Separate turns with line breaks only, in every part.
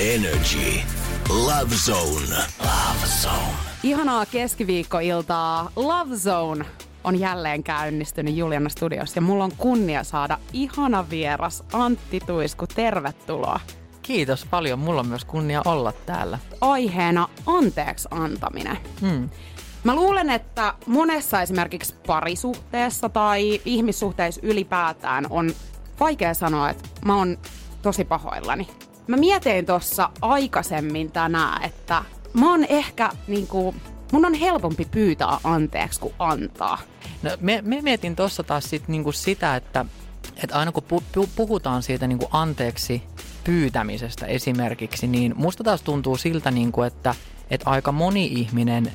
Energy. Love Zone. Love Zone.
Ihanaa keskiviikkoiltaa. Love Zone on jälleen käynnistynyt Juliana Studios ja mulla on kunnia saada ihana vieras Antti Tuisku. Tervetuloa.
Kiitos paljon. Mulla on myös kunnia olla täällä.
Aiheena anteeksi antaminen. Hmm. Mä luulen, että monessa esimerkiksi parisuhteessa tai ihmissuhteissa ylipäätään on vaikea sanoa, että mä oon tosi pahoillani. Mä mietin tuossa aikaisemmin tänään, että mä oon ehkä niinku, mun on helpompi pyytää anteeksi kuin antaa.
No, me, me mietin tuossa taas sit niinku sitä, että, että aina kun pu, pu, puhutaan siitä niinku anteeksi pyytämisestä esimerkiksi, niin musta taas tuntuu siltä, niinku, että, että aika moni ihminen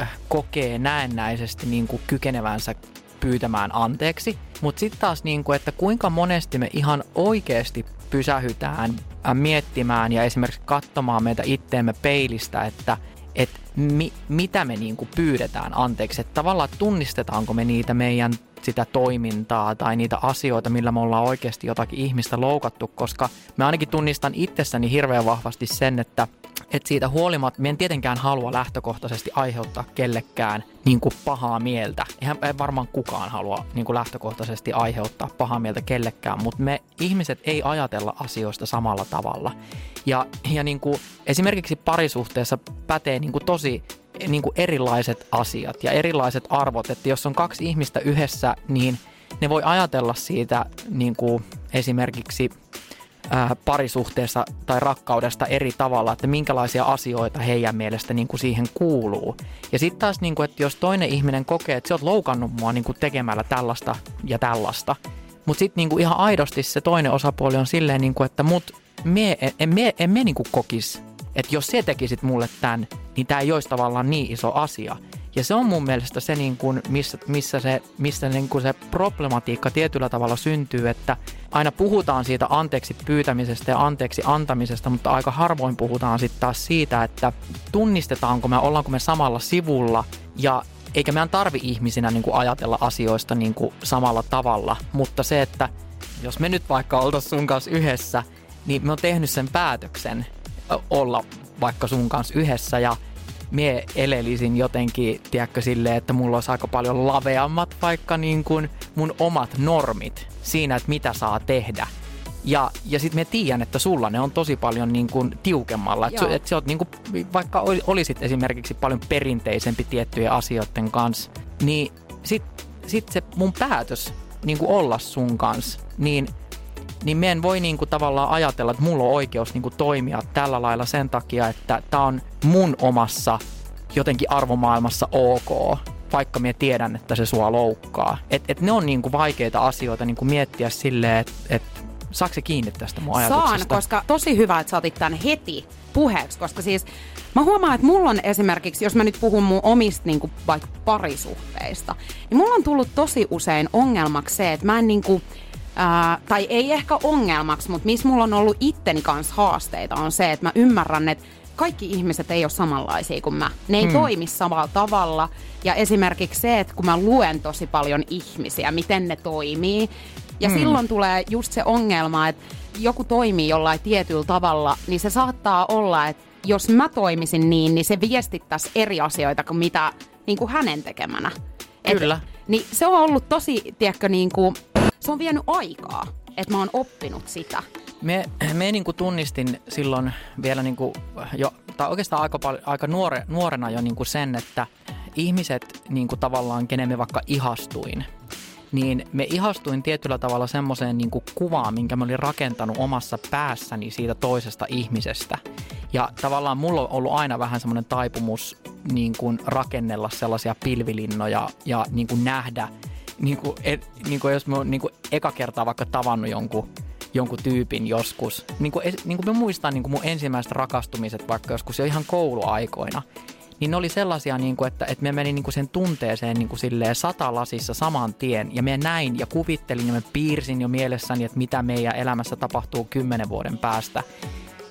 äh, kokee näennäisesti niinku kykenevänsä pyytämään anteeksi. Mutta sitten taas, niinku, että kuinka monesti me ihan oikeasti pysähytään äh, miettimään ja esimerkiksi katsomaan meitä itteemme peilistä, että et mi, mitä me niinku pyydetään anteeksi. Että tavallaan tunnistetaanko me niitä meidän sitä toimintaa tai niitä asioita, millä me ollaan oikeasti jotakin ihmistä loukattu, koska mä ainakin tunnistan itsessäni hirveän vahvasti sen, että että siitä huolimatta me en tietenkään halua lähtökohtaisesti aiheuttaa kellekään niin kuin pahaa mieltä. Eihän varmaan kukaan halua niin kuin lähtökohtaisesti aiheuttaa pahaa mieltä kellekään, mutta me ihmiset ei ajatella asioista samalla tavalla. Ja, ja niin kuin esimerkiksi parisuhteessa pätee niin kuin tosi niin kuin erilaiset asiat ja erilaiset arvot, että jos on kaksi ihmistä yhdessä, niin ne voi ajatella siitä niin kuin esimerkiksi parisuhteessa tai rakkaudesta eri tavalla, että minkälaisia asioita heidän mielestä niin kuin siihen kuuluu. Ja sitten taas, niin kuin, että jos toinen ihminen kokee, että sä oot loukannut mua niin kuin tekemällä tällaista ja tällaista, mutta sitten niin ihan aidosti se toinen osapuoli on silleen, niin kuin, että mut me, en, me, en me niin kuin kokis, että jos se tekisit mulle tämän, niin tämä ei olisi tavallaan niin iso asia. Ja se on mun mielestä se, niin kuin, missä, missä se, missä niin kuin se problematiikka tietyllä tavalla syntyy, että aina puhutaan siitä anteeksi pyytämisestä ja anteeksi antamisesta, mutta aika harvoin puhutaan sitten taas siitä, että tunnistetaanko me, ollaanko me samalla sivulla. Ja eikä meidän tarvi ihmisinä niin kuin ajatella asioista niin kuin samalla tavalla, mutta se, että jos me nyt vaikka oltaisiin sun kanssa yhdessä, niin me on tehnyt sen päätöksen olla vaikka sun kanssa yhdessä. Ja mie elelisin jotenkin, tiedätkö, silleen, että mulla olisi aika paljon laveammat vaikka niin kuin mun omat normit siinä, että mitä saa tehdä. Ja, ja sitten me tiedän, että sulla ne on tosi paljon niin kuin tiukemmalla. Että et sä oot niin kuin, vaikka olisit esimerkiksi paljon perinteisempi tiettyjen asioiden kanssa, niin sitten sit se mun päätös niin kuin olla sun kanssa, niin niin me en voi niinku tavallaan ajatella, että mulla on oikeus niinku toimia tällä lailla sen takia, että tämä on mun omassa jotenkin arvomaailmassa ok, vaikka me tiedän, että se sua loukkaa. Et, et ne on niinku vaikeita asioita niinku miettiä silleen, että et, saako se kiinni tästä mun ajatuksesta?
Saan, koska tosi hyvä, että sä otit tämän heti puheeksi, koska siis mä huomaan, että mulla on esimerkiksi, jos mä nyt puhun mun omista niin vaikka parisuhteista, niin mulla on tullut tosi usein ongelmaksi se, että mä en niin kuin, tai ei ehkä ongelmaksi, mutta missä mulla on ollut itteni kanssa haasteita on se, että mä ymmärrän, että kaikki ihmiset ei ole samanlaisia kuin mä. Ne ei hmm. toimi samalla tavalla. Ja esimerkiksi se, että kun mä luen tosi paljon ihmisiä, miten ne toimii, ja hmm. silloin tulee just se ongelma, että joku toimii jollain tietyllä tavalla, niin se saattaa olla, että jos mä toimisin niin, niin se viestittäisi eri asioita kuin mitä niin kuin hänen tekemänä.
Kyllä.
Et, niin se on ollut tosi, tiedätkö, niin kuin, se on vienyt aikaa, että mä oon oppinut sitä.
Me, me niin kuin tunnistin silloin vielä niin kuin jo, tai oikeastaan aika, aika nuore, nuorena jo niin kuin sen, että ihmiset niin kuin tavallaan, kenen me vaikka ihastuin, niin me ihastuin tietyllä tavalla semmoiseen niin kuvaan, minkä mä olin rakentanut omassa päässäni siitä toisesta ihmisestä. Ja tavallaan mulla on ollut aina vähän semmoinen taipumus niin kuin rakennella sellaisia pilvilinnoja ja niin kuin nähdä, niin kuin, et, niin kuin jos mä oon niin kuin eka kertaa vaikka tavannut jonkun jonkun tyypin joskus. Niin kuin, niin kuin mä muistan niin kuin mun ensimmäiset rakastumiset vaikka joskus jo ihan kouluaikoina. Niin ne oli sellaisia, niin kuin, että, että me meni niin kuin sen tunteeseen niin kuin silleen satalasissa saman tien. Ja me näin ja kuvittelin ja me piirsin jo mielessäni, että mitä meidän elämässä tapahtuu kymmenen vuoden päästä.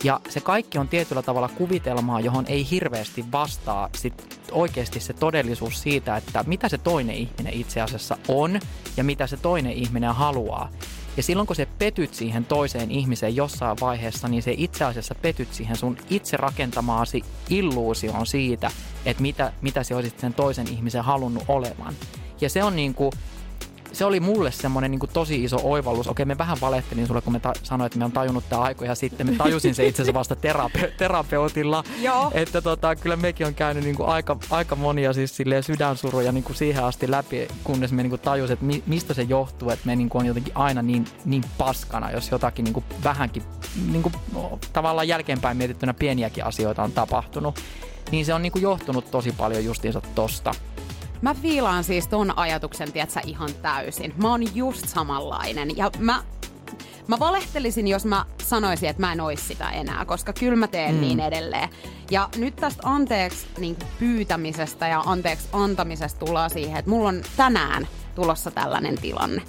Ja se kaikki on tietyllä tavalla kuvitelmaa, johon ei hirveästi vastaa sit oikeasti se todellisuus siitä, että mitä se toinen ihminen itse asiassa on ja mitä se toinen ihminen haluaa. Ja silloin kun se petyt siihen toiseen ihmiseen jossain vaiheessa, niin se itse asiassa petyt siihen sun itse rakentamaasi illuusioon siitä, että mitä, mitä se olisit sen toisen ihmisen halunnut olevan. Ja se on niin kuin, se oli mulle semmoinen niin tosi iso oivallus. Okei, me vähän valehtelin sulle, kun me ta- sanoin, että me on tajunnut tämä aikoja sitten. Me tajusin se itse asiassa vasta terape- terapeutilla.
Joo.
Että tota, kyllä mekin on käynyt niin aika, aika monia siis sydänsuruja niin siihen asti läpi, kunnes me niin tajusin, että mi- mistä se johtuu, että me niin on jotenkin aina niin, niin paskana, jos jotakin niin vähänkin niin kuin, no, tavallaan jälkeenpäin mietittynä pieniäkin asioita on tapahtunut. Niin se on niin johtunut tosi paljon justiinsa tosta.
Mä fiilaan siis ton ajatuksen, tietsä, ihan täysin. Mä oon just samanlainen. Ja mä, mä valehtelisin, jos mä sanoisin, että mä en ois sitä enää, koska kyllä mä teen mm. niin edelleen. Ja nyt tästä anteeksi niin pyytämisestä ja anteeksi antamisesta tullaan siihen, että mulla on tänään tulossa tällainen tilanne,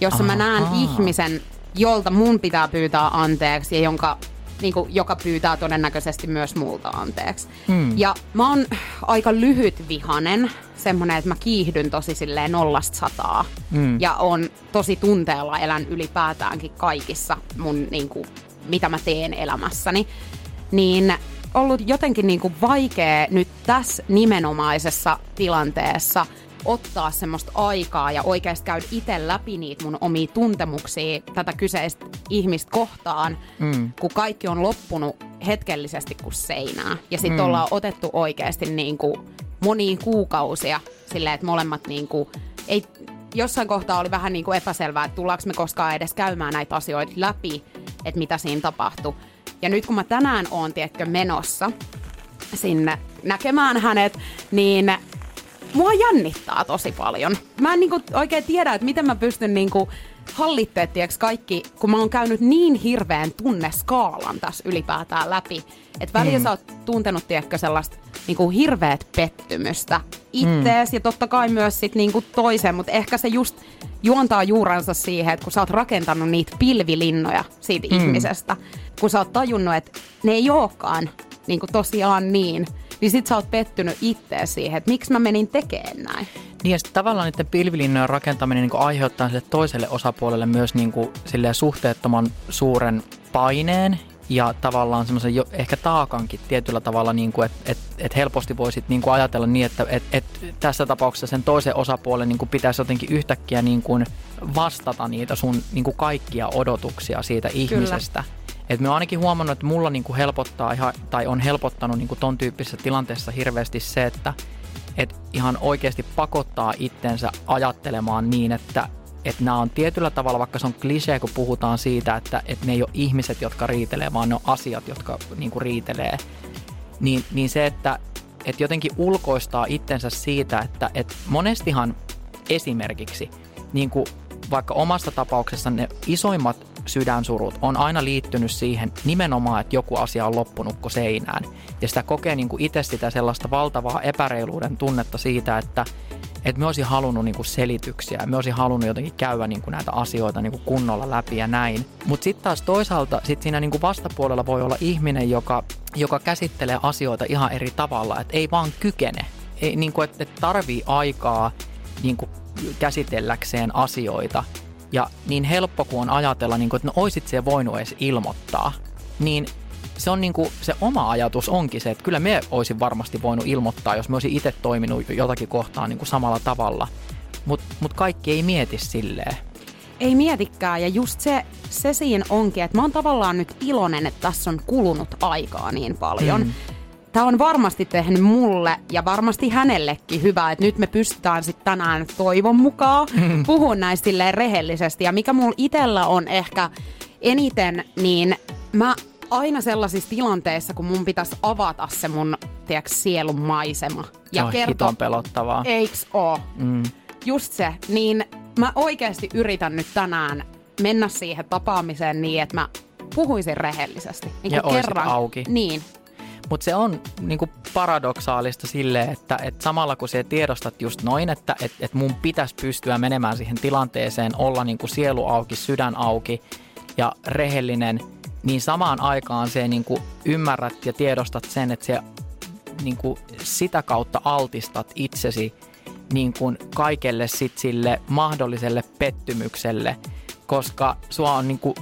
jossa mä näen ihmisen, jolta mun pitää pyytää anteeksi ja jonka niin kuin, joka pyytää todennäköisesti myös multa anteeksi. Mm. Ja mä oon aika lyhyt vihanen, semmonen, että mä kiihdyn tosi silleen nollasta sataa. Mm. Ja on tosi tunteella elän ylipäätäänkin kaikissa mun, niin kuin, mitä mä teen elämässäni. Niin ollut jotenkin niin kuin vaikea nyt tässä nimenomaisessa tilanteessa – ottaa semmoista aikaa ja oikeasti käydä itse läpi niitä mun omia tuntemuksia tätä kyseistä ihmistä kohtaan, mm. kun kaikki on loppunut hetkellisesti kuin seinää. Ja sitten mm. ollaan otettu oikeasti niin kuin monia kuukausia silleen, että molemmat niin kuin, ei, jossain kohtaa oli vähän niin kuin epäselvää, että tullaanko me koskaan edes käymään näitä asioita läpi, että mitä siinä tapahtui. Ja nyt kun mä tänään oon, tiedätkö, menossa sinne näkemään hänet, niin mua jännittää tosi paljon. Mä en niinku oikein tiedä, että miten mä pystyn niinku hallitteeksi kaikki, kun mä oon käynyt niin hirveän tunneskaalan tässä ylipäätään läpi. Että välillä mm. sä oot tuntenut, tiedätkö, sellaista niinku hirveät pettymystä ittees mm. ja totta kai myös sit niinku toiseen, mutta ehkä se just juontaa juuransa siihen, että kun sä oot rakentanut niitä pilvilinnoja siitä mm. ihmisestä, kun sä oot tajunnut, että ne ei olekaan niinku tosiaan niin, niin sit sä oot pettynyt itse siihen, että miksi mä menin tekemään näin.
Niin ja sitten tavallaan niiden pilvilinnojen rakentaminen niin aiheuttaa sille toiselle osapuolelle myös niin kuin, suhteettoman suuren paineen ja tavallaan semmoisen jo, ehkä taakankin tietyllä tavalla, niin kuin, että et, et helposti voisit niin kuin ajatella niin, että et, et tässä tapauksessa sen toisen osapuolen niin kuin pitäisi jotenkin yhtäkkiä niin kuin vastata niitä sun niin kuin kaikkia odotuksia siitä ihmisestä. Kyllä. Et mä oon ainakin huomannut, että mulla niinku helpottaa ihan, tai on helpottanut niinku ton tyyppisessä tilanteessa hirveästi se, että et ihan oikeasti pakottaa itsensä ajattelemaan niin, että että nämä on tietyllä tavalla, vaikka se on klisee, kun puhutaan siitä, että, että ne ei ole ihmiset, jotka riitelee, vaan ne on asiat, jotka niin kuin riitelee. Niin, niin se, että, että jotenkin ulkoistaa itsensä siitä, että, että monestihan esimerkiksi, niin kuin vaikka omassa tapauksessa ne isoimmat sydänsurut on aina liittynyt siihen nimenomaan, että joku asia on loppunut kuin seinään. Ja sitä kokee niin kuin itse sitä sellaista valtavaa epäreiluuden tunnetta siitä, että, että me olisin halunnut niin kuin selityksiä, me olisin halunnut jotenkin käydä niin kuin näitä asioita niin kuin kunnolla läpi ja näin. Mutta sitten taas toisaalta sit siinä niin kuin vastapuolella voi olla ihminen, joka, joka käsittelee asioita ihan eri tavalla, että ei vaan kykene. Ei, niin kuin, että tarvii aikaa niin kuin käsitelläkseen asioita – ja niin helppo kuin on ajatella, niin kuin, että no oisit se voinut edes ilmoittaa, niin se on niin kuin, se oma ajatus onkin se, että kyllä me olisin varmasti voinut ilmoittaa, jos me olisin itse toiminut jotakin kohtaa niin kuin samalla tavalla. Mutta mut kaikki ei mieti silleen.
Ei mietikään ja just se, se siinä onkin, että mä oon tavallaan nyt iloinen, että tässä on kulunut aikaa niin paljon. Mm tämä on varmasti tehnyt mulle ja varmasti hänellekin hyvää, että nyt me pystytään sitten tänään toivon mukaan mm. puhun näistä rehellisesti. Ja mikä mulla itellä on ehkä eniten, niin mä aina sellaisissa tilanteissa, kun mun pitäisi avata se mun, tiedätkö, sielun maisema.
Ja oh, kertoa, pelottavaa.
Eiks oo? Mm. Just se. Niin mä oikeasti yritän nyt tänään mennä siihen tapaamiseen niin, että mä puhuisin rehellisesti. Niin
Ja oisit auki.
Niin.
Mutta se on niinku paradoksaalista silleen, että et samalla kun sä tiedostat just noin, että et, et mun pitäisi pystyä menemään siihen tilanteeseen, olla niinku sielu auki, sydän auki ja rehellinen, niin samaan aikaan se niinku ymmärrät ja tiedostat sen, että se niinku sitä kautta altistat itsesi niin kuin kaikelle sit sille mahdolliselle pettymykselle, koska sua on niin kuin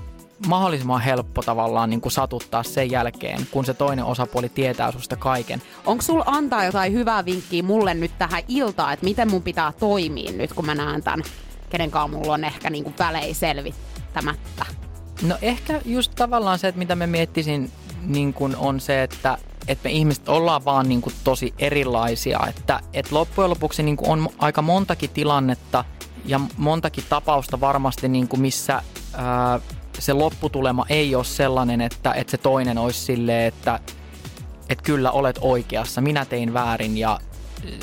mahdollisimman helppo tavallaan niin kuin satuttaa sen jälkeen, kun se toinen osapuoli tietää susta kaiken.
Onko sulla antaa jotain hyvää vinkkiä mulle nyt tähän iltaan, että miten mun pitää toimia nyt, kun mä näen tämän, kenen kanssa mulla on ehkä niinku välei selvittämättä?
No ehkä just tavallaan se, että mitä me miettisin niin kuin on se, että että me ihmiset ollaan vaan niin kuin tosi erilaisia, että, että loppujen lopuksi niin kuin on aika montakin tilannetta ja montakin tapausta varmasti, niin kuin missä ää, se lopputulema ei ole sellainen, että, että se toinen olisi silleen, että, että kyllä olet oikeassa, minä tein väärin ja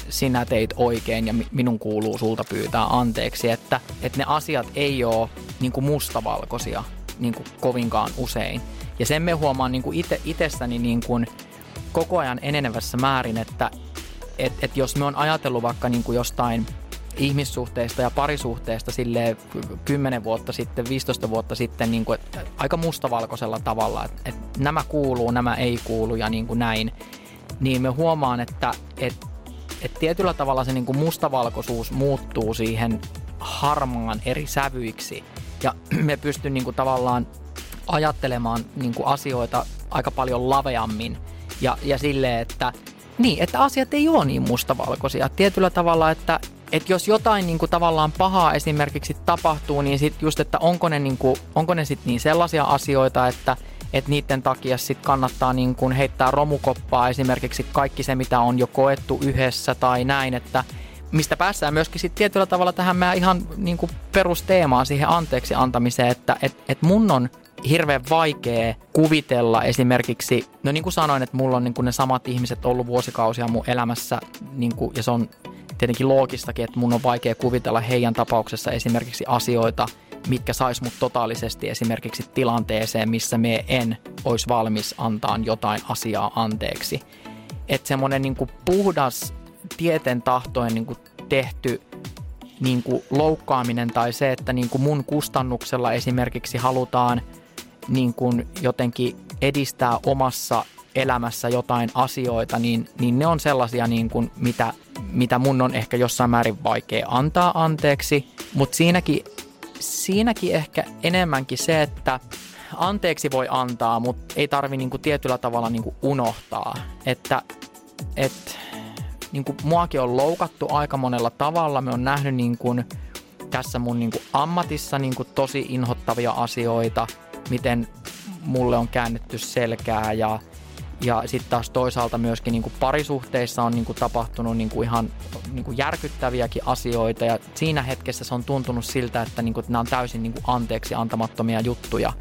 sinä teit oikein ja minun kuuluu sulta pyytää anteeksi, että, että ne asiat ei ole niin kuin mustavalkoisia niin kuin kovinkaan usein. Ja sen me huomaan niin kuin ite, itsessäni niin kuin koko ajan enenevässä määrin, että et, et jos me on ajatellut vaikka niin kuin jostain ihmissuhteista ja parisuhteesta sille 10 vuotta sitten, 15 vuotta sitten niin kuin, aika mustavalkoisella tavalla, että, että nämä kuuluu, nämä ei kuulu ja niin kuin näin, niin me huomaan, että, että, että tietyllä tavalla se niin kuin mustavalkoisuus muuttuu siihen harmaan eri sävyiksi. Ja me pystyn niin kuin tavallaan ajattelemaan niin kuin asioita aika paljon laveammin. Ja, ja silleen, että niin, että asiat ei ole niin mustavalkoisia. Tietyllä tavalla, että, että jos jotain niin kuin tavallaan pahaa esimerkiksi tapahtuu, niin sit just, että onko ne, niin kuin, onko ne sit niin sellaisia asioita, että, että niiden takia sit kannattaa niin kuin heittää romukoppaa esimerkiksi kaikki se, mitä on jo koettu yhdessä tai näin, että mistä päässään myöskin sit tietyllä tavalla tähän meidän ihan niin kuin perusteemaan siihen anteeksi antamiseen, että et, et mun on hirveän vaikea kuvitella esimerkiksi, no niin kuin sanoin, että mulla on niin kuin ne samat ihmiset ollut vuosikausia mun elämässä niin kuin, ja se on tietenkin loogistakin, että mun on vaikea kuvitella heidän tapauksessa esimerkiksi asioita, mitkä sais mut totaalisesti esimerkiksi tilanteeseen, missä me en olisi valmis antaa jotain asiaa anteeksi. Että semmoinen niin puhdas tieten tahtoen niin kuin tehty niin kuin loukkaaminen tai se, että niin kuin mun kustannuksella esimerkiksi halutaan niin kuin jotenkin edistää omassa elämässä jotain asioita, niin, niin ne on sellaisia, niin kuin, mitä, mitä mun on ehkä jossain määrin vaikea antaa anteeksi. Mutta siinäkin, siinäkin ehkä enemmänkin se, että anteeksi voi antaa, mutta ei tarvi niin kuin tietyllä tavalla niin kuin unohtaa. Että et, niin kuin muakin on loukattu aika monella tavalla. Me on nähnyt niin kuin tässä mun niin kuin ammatissa niin kuin tosi inhottavia asioita, miten mulle on käännetty selkää ja, ja sitten taas toisaalta myöskin niin kuin parisuhteissa on niin kuin tapahtunut niin kuin ihan niin kuin järkyttäviäkin asioita ja siinä hetkessä se on tuntunut siltä, että, niin kuin, että nämä on täysin niin kuin anteeksi antamattomia juttuja.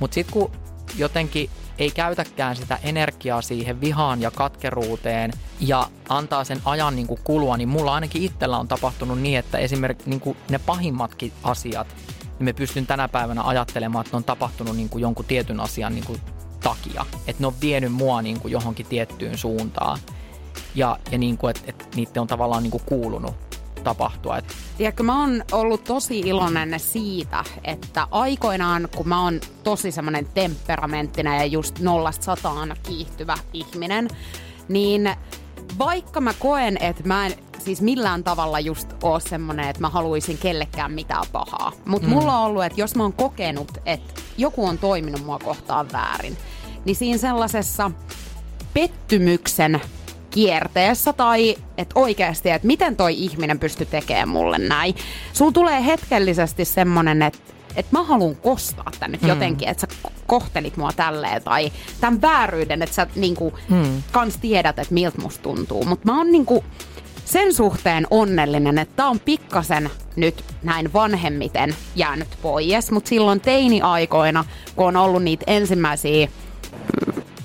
Mutta sitten kun jotenkin ei käytäkään sitä energiaa siihen vihaan ja katkeruuteen ja antaa sen ajan niin kuin kulua, niin mulla ainakin itsellä on tapahtunut niin, että esimerkiksi niin kuin ne pahimmatkin asiat, niin me pystyn tänä päivänä ajattelemaan, että ne on tapahtunut niin kuin jonkun tietyn asian niin kuin takia. Että ne on vienyt mua niin kuin johonkin tiettyyn suuntaan. Ja, ja niin kuin, että, että niiden on tavallaan niin kuin kuulunut tapahtua.
Tiedätkö, mä oon ollut tosi iloinen siitä, että aikoinaan, kun mä oon tosi semmoinen temperamenttinen ja just nollasta sataan kiihtyvä ihminen, niin vaikka mä koen, että mä en siis millään tavalla just oo semmonen, että mä haluaisin kellekään mitään pahaa. Mutta mm. mulla on ollut, että jos mä oon kokenut, että joku on toiminut mua kohtaan väärin, niin siinä sellaisessa pettymyksen kierteessä tai että oikeasti, että miten toi ihminen pystyy tekemään mulle näin. Sulla tulee hetkellisesti semmonen, että että mä haluan kostaa tän nyt mm. jotenkin, että sä kohtelit mua tälleen, tai tämän vääryyden, että sä niinku mm. kans tiedät, että miltä musta tuntuu. Mutta mä oon niinku sen suhteen onnellinen, että tää on pikkasen nyt näin vanhemmiten jäänyt pois, mutta silloin teini-aikoina, kun on ollut niitä ensimmäisiä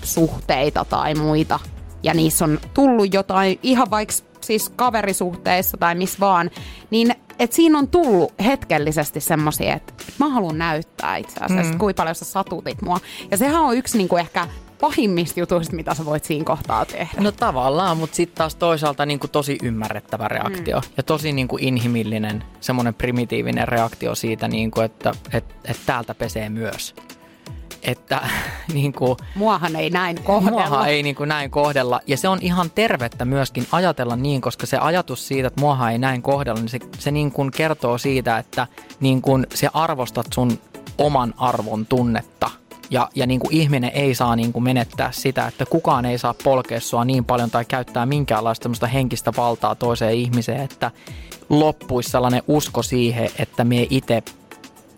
suhteita tai muita, ja niissä on tullut jotain ihan vaikka siis kaverisuhteissa tai missä vaan, niin et siinä on tullut hetkellisesti semmoisia, että mä haluan näyttää itse asiassa, mm. kuinka paljon sä satutit mua. Ja sehän on yksi niinku ehkä pahimmista jutuista, mitä sä voit siinä kohtaa tehdä.
No tavallaan, mutta sitten taas toisaalta niin kuin tosi ymmärrettävä reaktio mm. ja tosi niin kuin inhimillinen, semmoinen primitiivinen reaktio siitä, niin kuin, että et, et täältä pesee myös. Että niin kuin,
Muahan ei näin kohdella.
Muahan ei niin kuin näin kohdella. Ja se on ihan tervettä myöskin ajatella niin, koska se ajatus siitä, että muahan ei näin kohdella, niin se, se niin kuin kertoo siitä, että niin kuin se arvostat sun oman arvon tunnetta – ja, ja niin kuin ihminen ei saa niin kuin menettää sitä, että kukaan ei saa polkea sua niin paljon tai käyttää minkäänlaista henkistä valtaa toiseen ihmiseen, että loppuisi sellainen usko siihen, että me itse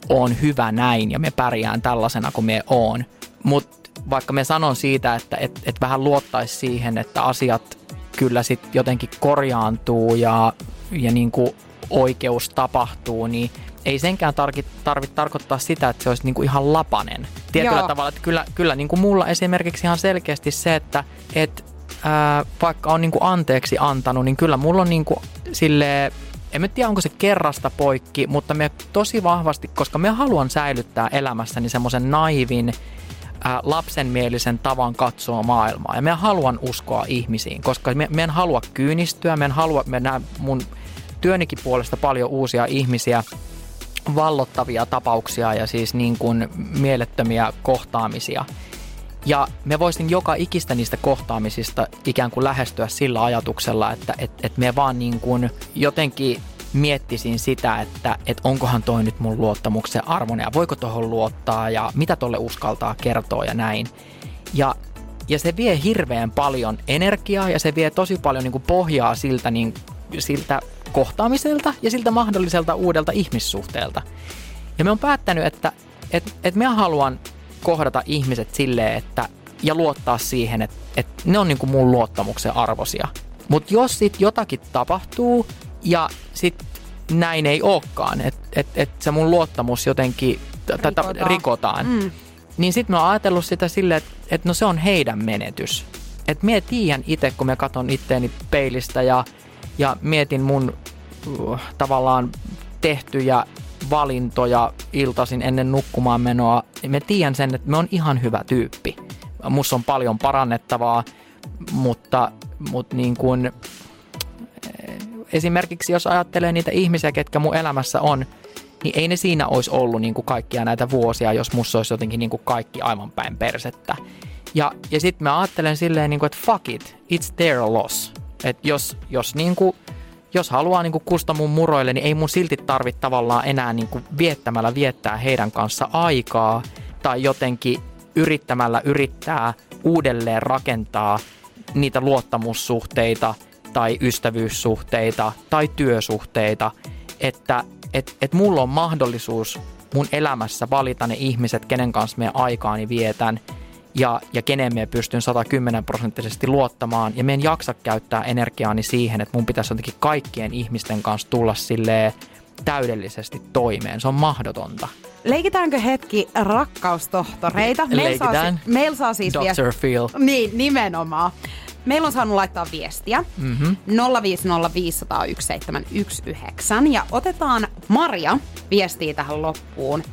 on hyvä näin ja me pärjään tällaisena kuin me on. Mutta vaikka me sanon siitä, että et, et vähän luottaisi siihen, että asiat kyllä sitten jotenkin korjaantuu ja, ja niin kuin oikeus tapahtuu, niin ei senkään tarvitse tarvi tarkoittaa sitä, että se olisi niin kuin ihan lapanen. Tietyllä Joo. tavalla, että kyllä, kyllä niin kuin mulla esimerkiksi ihan selkeästi se, että et, ää, vaikka on niin kuin anteeksi antanut, niin kyllä mulla on niin kuin sille en mä tiedä onko se kerrasta poikki, mutta me tosi vahvasti, koska me haluan säilyttää elämässäni semmoisen naivin, lapsenmielisen tavan katsoa maailmaa. Ja me haluan uskoa ihmisiin, koska me en halua kyynistyä, me en halua, me näen mun työnikin puolesta paljon uusia ihmisiä, vallottavia tapauksia ja siis niin kuin mielettömiä kohtaamisia. Ja me voisin joka ikistä niistä kohtaamisista ikään kuin lähestyä sillä ajatuksella, että et, et me vaan niin kuin jotenkin miettisin sitä, että et onkohan toi nyt mun luottamuksen arvoinen ja voiko tuohon luottaa ja mitä tolle uskaltaa kertoa ja näin. Ja, ja se vie hirveän paljon energiaa ja se vie tosi paljon niin kuin pohjaa siltä, niin, siltä kohtaamiselta ja siltä mahdolliselta uudelta ihmissuhteelta. Ja me on päättänyt, että et, et me haluan kohdata ihmiset silleen, että ja luottaa siihen, että, että ne on niin kuin mun luottamuksen arvosia. Mutta jos sitten jotakin tapahtuu ja sitten näin ei olekaan, että et, et se mun luottamus jotenkin rikotaan, rikotaan mm. niin sitten mä oon ajatellut sitä silleen, että et no se on heidän menetys. Että me tiedän itse, kun mä katson itteeni peilistä ja, ja mietin mun uh, tavallaan tehtyjä valintoja iltasin ennen nukkumaan menoa, me tiedän sen, että me on ihan hyvä tyyppi. Musta on paljon parannettavaa, mutta, mutta niin kuin, esimerkiksi jos ajattelee niitä ihmisiä, ketkä mun elämässä on, niin ei ne siinä olisi ollut niin kuin kaikkia näitä vuosia, jos musta olisi jotenkin niin kuin kaikki aivan päin persettä. Ja, ja sitten mä ajattelen silleen, niin kuin, että fuck it, it's their loss. Että jos, jos niin kuin jos haluaa niin kuin kusta mun muroille, niin ei mun silti tarvitse tavallaan enää niin kuin viettämällä viettää heidän kanssa aikaa tai jotenkin yrittämällä yrittää uudelleen rakentaa niitä luottamussuhteita tai ystävyyssuhteita tai työsuhteita, että et, et mulla on mahdollisuus mun elämässä valita ne ihmiset, kenen kanssa me aikaani vietän – ja, ja kenen me pystyn 110 prosenttisesti luottamaan. Ja me en jaksa käyttää energiaani siihen, että mun pitäisi jotenkin kaikkien ihmisten kanssa tulla sille täydellisesti toimeen. Se on mahdotonta.
Leikitäänkö hetki rakkaustohtoreita?
Meillä saa,
meil saa siis
Dr. Viest... Phil.
Niin, nimenomaan. Meillä on saanut laittaa viestiä mm-hmm. 050501719 ja otetaan Maria viestiä tähän loppuun.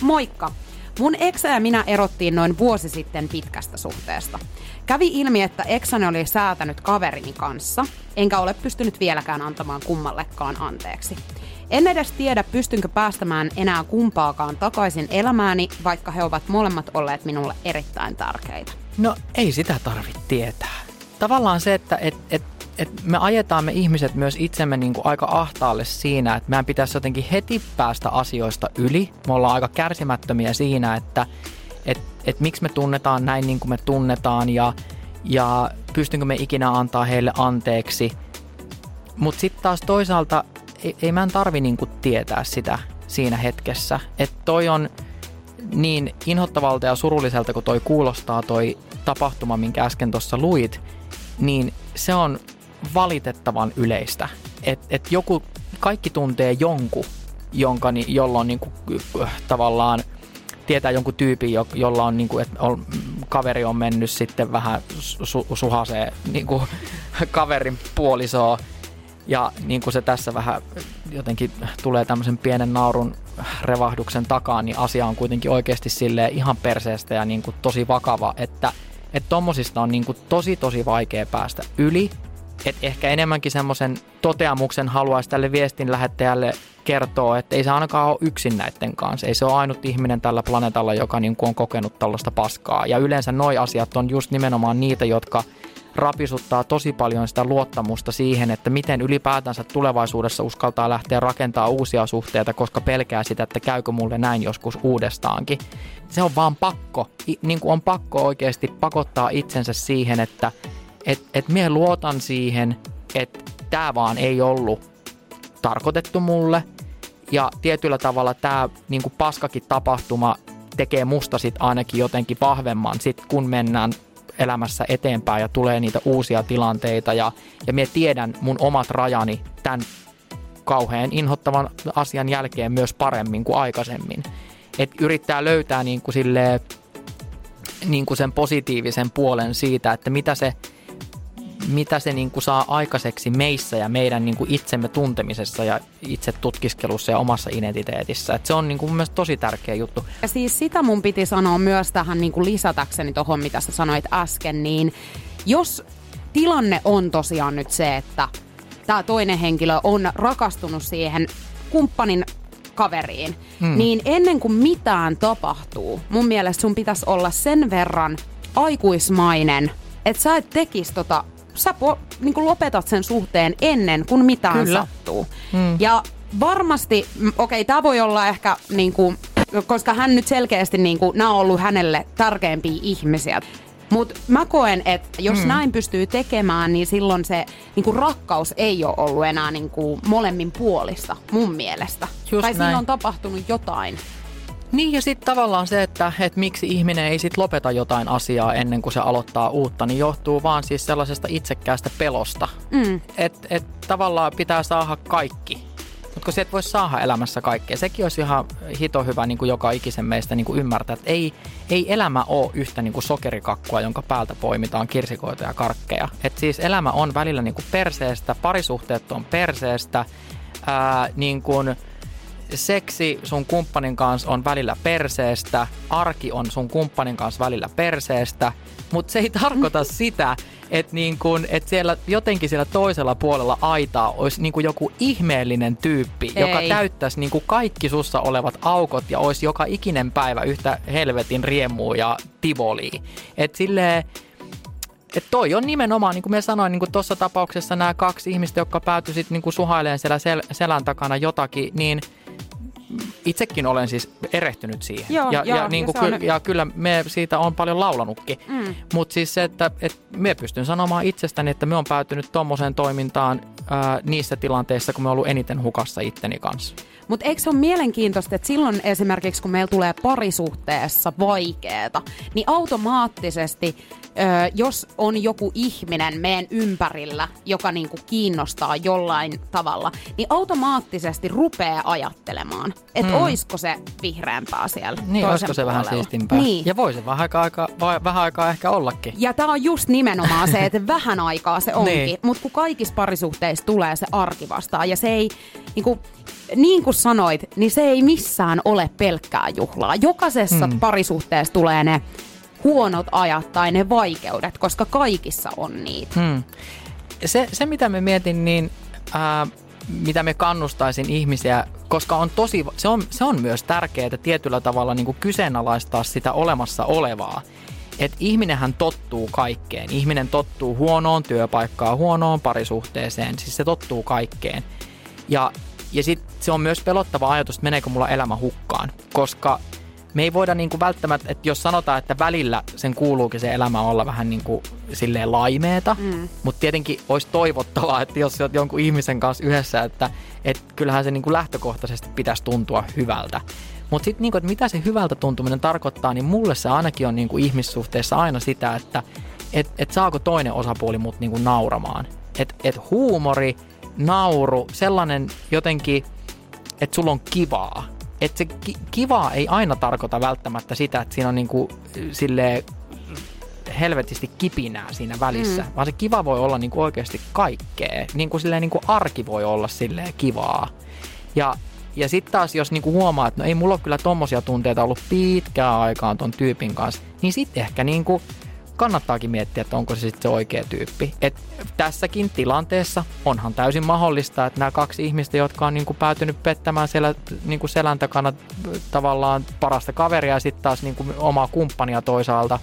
Moikka! Mun eksä ja minä erottiin noin vuosi sitten pitkästä suhteesta. Kävi ilmi, että eksäni oli säätänyt kaverini kanssa, enkä ole pystynyt vieläkään antamaan kummallekaan anteeksi. En edes tiedä, pystynkö päästämään enää kumpaakaan takaisin elämääni, vaikka he ovat molemmat olleet minulle erittäin tärkeitä.
No ei sitä tarvitse tietää. Tavallaan se, että et, et et me ajetaan me ihmiset myös itsemme niin kuin aika ahtaalle siinä, että meidän pitäisi jotenkin heti päästä asioista yli. Me ollaan aika kärsimättömiä siinä, että et, et miksi me tunnetaan näin niin kuin me tunnetaan ja, ja pystynkö me ikinä antaa heille anteeksi. Mutta sitten taas toisaalta ei, ei mä en tarvi niin kuin tietää sitä siinä hetkessä. Että toi on niin inhottavalta ja surulliselta, kun toi kuulostaa toi tapahtuma, minkä äsken tuossa luit, niin se on valitettavan yleistä. Että et joku, kaikki tuntee jonkun, jonka, jolla on niinku, tavallaan tietää jonkun tyypin, jo, jolla on, niinku, että on, kaveri on mennyt sitten vähän su, suhaseen niinku, kaverin puolisoa Ja niin kuin se tässä vähän jotenkin tulee tämmöisen pienen naurun revahduksen takaa, niin asia on kuitenkin oikeasti sille ihan perseestä ja niin kuin tosi vakava, että että tommosista on niin kuin tosi tosi vaikea päästä yli. Että ehkä enemmänkin semmoisen toteamuksen haluaisi tälle viestin lähettäjälle kertoa, että ei se ainakaan ole yksin näiden kanssa. Ei se ole ainut ihminen tällä planeetalla, joka niin kuin on kokenut tällaista paskaa. Ja yleensä noi asiat on just nimenomaan niitä, jotka – rapisuttaa tosi paljon sitä luottamusta siihen, että miten ylipäätänsä tulevaisuudessa uskaltaa lähteä rakentaa uusia suhteita, koska pelkää sitä, että käykö mulle näin joskus uudestaankin. Se on vaan pakko, niin kuin on pakko oikeasti pakottaa itsensä siihen, että et, et mie luotan siihen, että tämä vaan ei ollut tarkoitettu mulle. Ja tietyllä tavalla tämä niin paskakin tapahtuma tekee musta sit ainakin jotenkin vahvemman, sit kun mennään elämässä eteenpäin ja tulee niitä uusia tilanteita ja, ja minä tiedän mun omat rajani tämän kauhean inhottavan asian jälkeen myös paremmin kuin aikaisemmin. Et yrittää löytää niin kuin sille, niin kuin sen positiivisen puolen siitä, että mitä se, mitä se niin kuin saa aikaiseksi meissä ja meidän niin kuin itsemme tuntemisessa ja itse tutkiskelussa ja omassa identiteetissä. Et se on niin kuin mun tosi tärkeä juttu.
Ja siis sitä mun piti sanoa myös tähän niin kuin lisätäkseni tuohon, mitä sä sanoit äsken, niin jos tilanne on tosiaan nyt se, että tämä toinen henkilö on rakastunut siihen kumppanin kaveriin, hmm. niin ennen kuin mitään tapahtuu, mun mielestä sun pitäisi olla sen verran aikuismainen, että sä et tekisi tota sä po, niin kuin lopetat sen suhteen ennen kuin mitään Kyllä. sattuu. Hmm. Ja varmasti, okei, okay, tämä voi olla ehkä niin kuin, koska hän nyt selkeästi, niin kuin, nämä on ollut hänelle tärkeimpiä ihmisiä. Mutta mä koen, että jos hmm. näin pystyy tekemään, niin silloin se niin kuin rakkaus ei ole ollut enää niin kuin molemmin puolista, mun mielestä. Just tai siinä on tapahtunut jotain.
Niin ja sitten tavallaan se, että, että miksi ihminen ei sitten lopeta jotain asiaa ennen kuin se aloittaa uutta, niin johtuu vaan siis sellaisesta itsekkäästä pelosta. Mm. Että et tavallaan pitää saada kaikki. Mutta kun se et voi saada elämässä kaikkea, sekin olisi ihan hito hyvä niin kuin joka ikisen meistä niin kuin ymmärtää, että ei, ei elämä ole yhtä niin kuin sokerikakkua, jonka päältä poimitaan kirsikoita ja karkkeja. Et siis elämä on välillä niin kuin perseestä, parisuhteet on perseestä, ää, niin kuin – seksi sun kumppanin kanssa on välillä perseestä, arki on sun kumppanin kanssa välillä perseestä, mutta se ei tarkoita sitä, että niin kun, et siellä jotenkin siellä toisella puolella aitaa olisi niin joku ihmeellinen tyyppi, ei. joka täyttäisi niin kaikki sussa olevat aukot ja olisi joka ikinen päivä yhtä helvetin riemua ja tivoliä. Että silleen, et toi on nimenomaan, niin kuin mä sanoin, niin tuossa tapauksessa nämä kaksi ihmistä, jotka päätyivät niin suhailemaan siellä sel- selän takana jotakin, niin – itsekin olen siis erehtynyt siihen.
Joo,
ja,
joo,
ja, niin kuin
ja,
ky- ja kyllä me siitä on paljon laulanutkin. Mm. Mutta siis se, että, että me pystyn sanomaan itsestäni, että me on päätynyt tuommoiseen toimintaan ää, niissä tilanteissa, kun me ollut eniten hukassa itteni kanssa.
Mutta eikö se ole mielenkiintoista, että silloin esimerkiksi kun meillä tulee parisuhteessa vaikeeta, niin automaattisesti, ö, jos on joku ihminen meidän ympärillä, joka niinku kiinnostaa jollain tavalla, niin automaattisesti rupeaa ajattelemaan, että mm. oisko se vihreämpää siellä
Niin,
olisiko
se
puolella.
vähän siistimpää.
Niin.
Ja voi se vähän aikaa, aika, vähän aikaa ehkä ollakin.
Ja tämä on just nimenomaan se, että vähän aikaa se onkin,
Niin.
mutta kun kaikissa parisuhteissa tulee se arki vastaan ja se ei, niin kuin, niin kuin sanoit, niin se ei missään ole pelkkää juhlaa. Jokaisessa mm. parisuhteessa tulee ne huonot ajat tai ne vaikeudet, koska kaikissa on niitä.
Hmm. Se, se, mitä me mietin, niin ää, mitä me kannustaisin ihmisiä, koska on tosi, se on, se on myös tärkeää tietyllä tavalla niin kuin kyseenalaistaa sitä olemassa olevaa. Et ihminenhän tottuu kaikkeen. Ihminen tottuu huonoon työpaikkaan, huonoon parisuhteeseen, siis se tottuu kaikkeen. Ja, ja sitten se on myös pelottava ajatus, että meneekö mulla elämä hukkaan, koska me ei voida niin kuin välttämättä, että jos sanotaan, että välillä sen kuuluukin se elämä olla vähän niin kuin silleen laimeeta, mm. mutta tietenkin olisi toivottavaa, että jos olet jonkun ihmisen kanssa yhdessä, että, että kyllähän se niin kuin lähtökohtaisesti pitäisi tuntua hyvältä. Mutta sitten niin että mitä se hyvältä tuntuminen tarkoittaa, niin mulle se ainakin on niin kuin ihmissuhteessa aina sitä, että et, et saako toinen osapuoli mut niin kuin nauramaan. Että et huumori, nauru, sellainen jotenkin, että sulla on kivaa että se ki- kivaa ei aina tarkoita välttämättä sitä, että siinä on niinku silleen helvetisti kipinää siinä välissä, mm. vaan se kiva voi olla niin kuin oikeasti kaikkea. Niin kuin, silleen, niin kuin arki voi olla silleen kivaa. Ja, ja sitten taas, jos niinku huomaa, että no ei mulla ole kyllä tommosia tunteita ollut pitkään aikaan ton tyypin kanssa, niin sitten ehkä niinku kannattaakin miettiä, että onko se sitten se oikea tyyppi. Et tässäkin tilanteessa onhan täysin mahdollista, että nämä kaksi ihmistä, jotka on niinku päätynyt pettämään siellä niinku selän takana tavallaan parasta kaveria ja sitten taas niinku omaa kumppania toisaalta,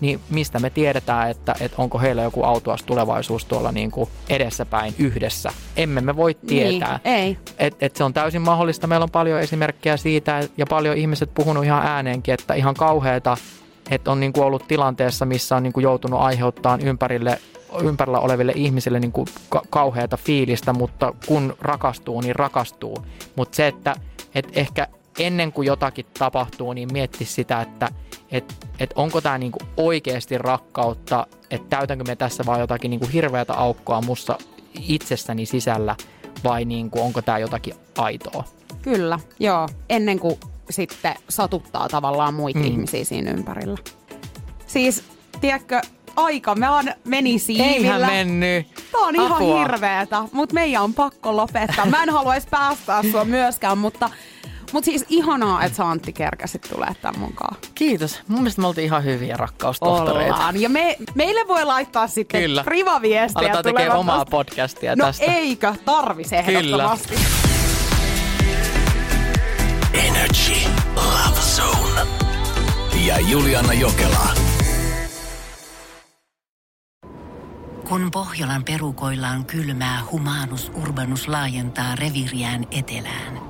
niin mistä me tiedetään, että, että onko heillä joku autuas tulevaisuus tuolla niin kuin edessäpäin yhdessä. Emme me voi tietää.
Niin, ei.
Et, et se on täysin mahdollista. Meillä on paljon esimerkkejä siitä ja paljon ihmiset puhunut ihan ääneenkin, että ihan kauheata, että on niin kuin ollut tilanteessa, missä on niin kuin joutunut aiheuttamaan ympärille ympärillä oleville ihmisille niin kuin ka- kauheata fiilistä, mutta kun rakastuu, niin rakastuu. Mutta se, että et ehkä ennen kuin jotakin tapahtuu, niin mietti sitä, että et, et onko tämä niinku oikeasti rakkautta, että täytänkö me tässä vaan jotakin niinku hirveätä aukkoa mussa itsessäni sisällä vai niinku, onko tämä jotakin aitoa.
Kyllä, joo. Ennen kuin sitten satuttaa tavallaan muita mm. ihmisiä siinä ympärillä. Siis, tiedätkö, aika me on meni siivillä.
Eihän mennyt.
Tämä on ihan
Apua.
hirveetä, mutta meidän on pakko lopettaa. Mä en haluaisi päästää sua myöskään, mutta, mutta siis ihanaa, että sä Antti kerkäsit tulee tämän mukaan.
Kiitos. Mun mielestä me oltiin ihan hyviä rakkaustohtoreita.
Ollaan. Ja me, meille voi laittaa sitten
Kyllä.
privaviestejä.
Aletaan tekemään omaa podcastia
No
tästä.
eikö, tarvis ehdottomasti.
Energy Love Zone. Ja Juliana Jokela.
Kun Pohjolan perukoillaan kylmää, humanus urbanus laajentaa reviriään etelään.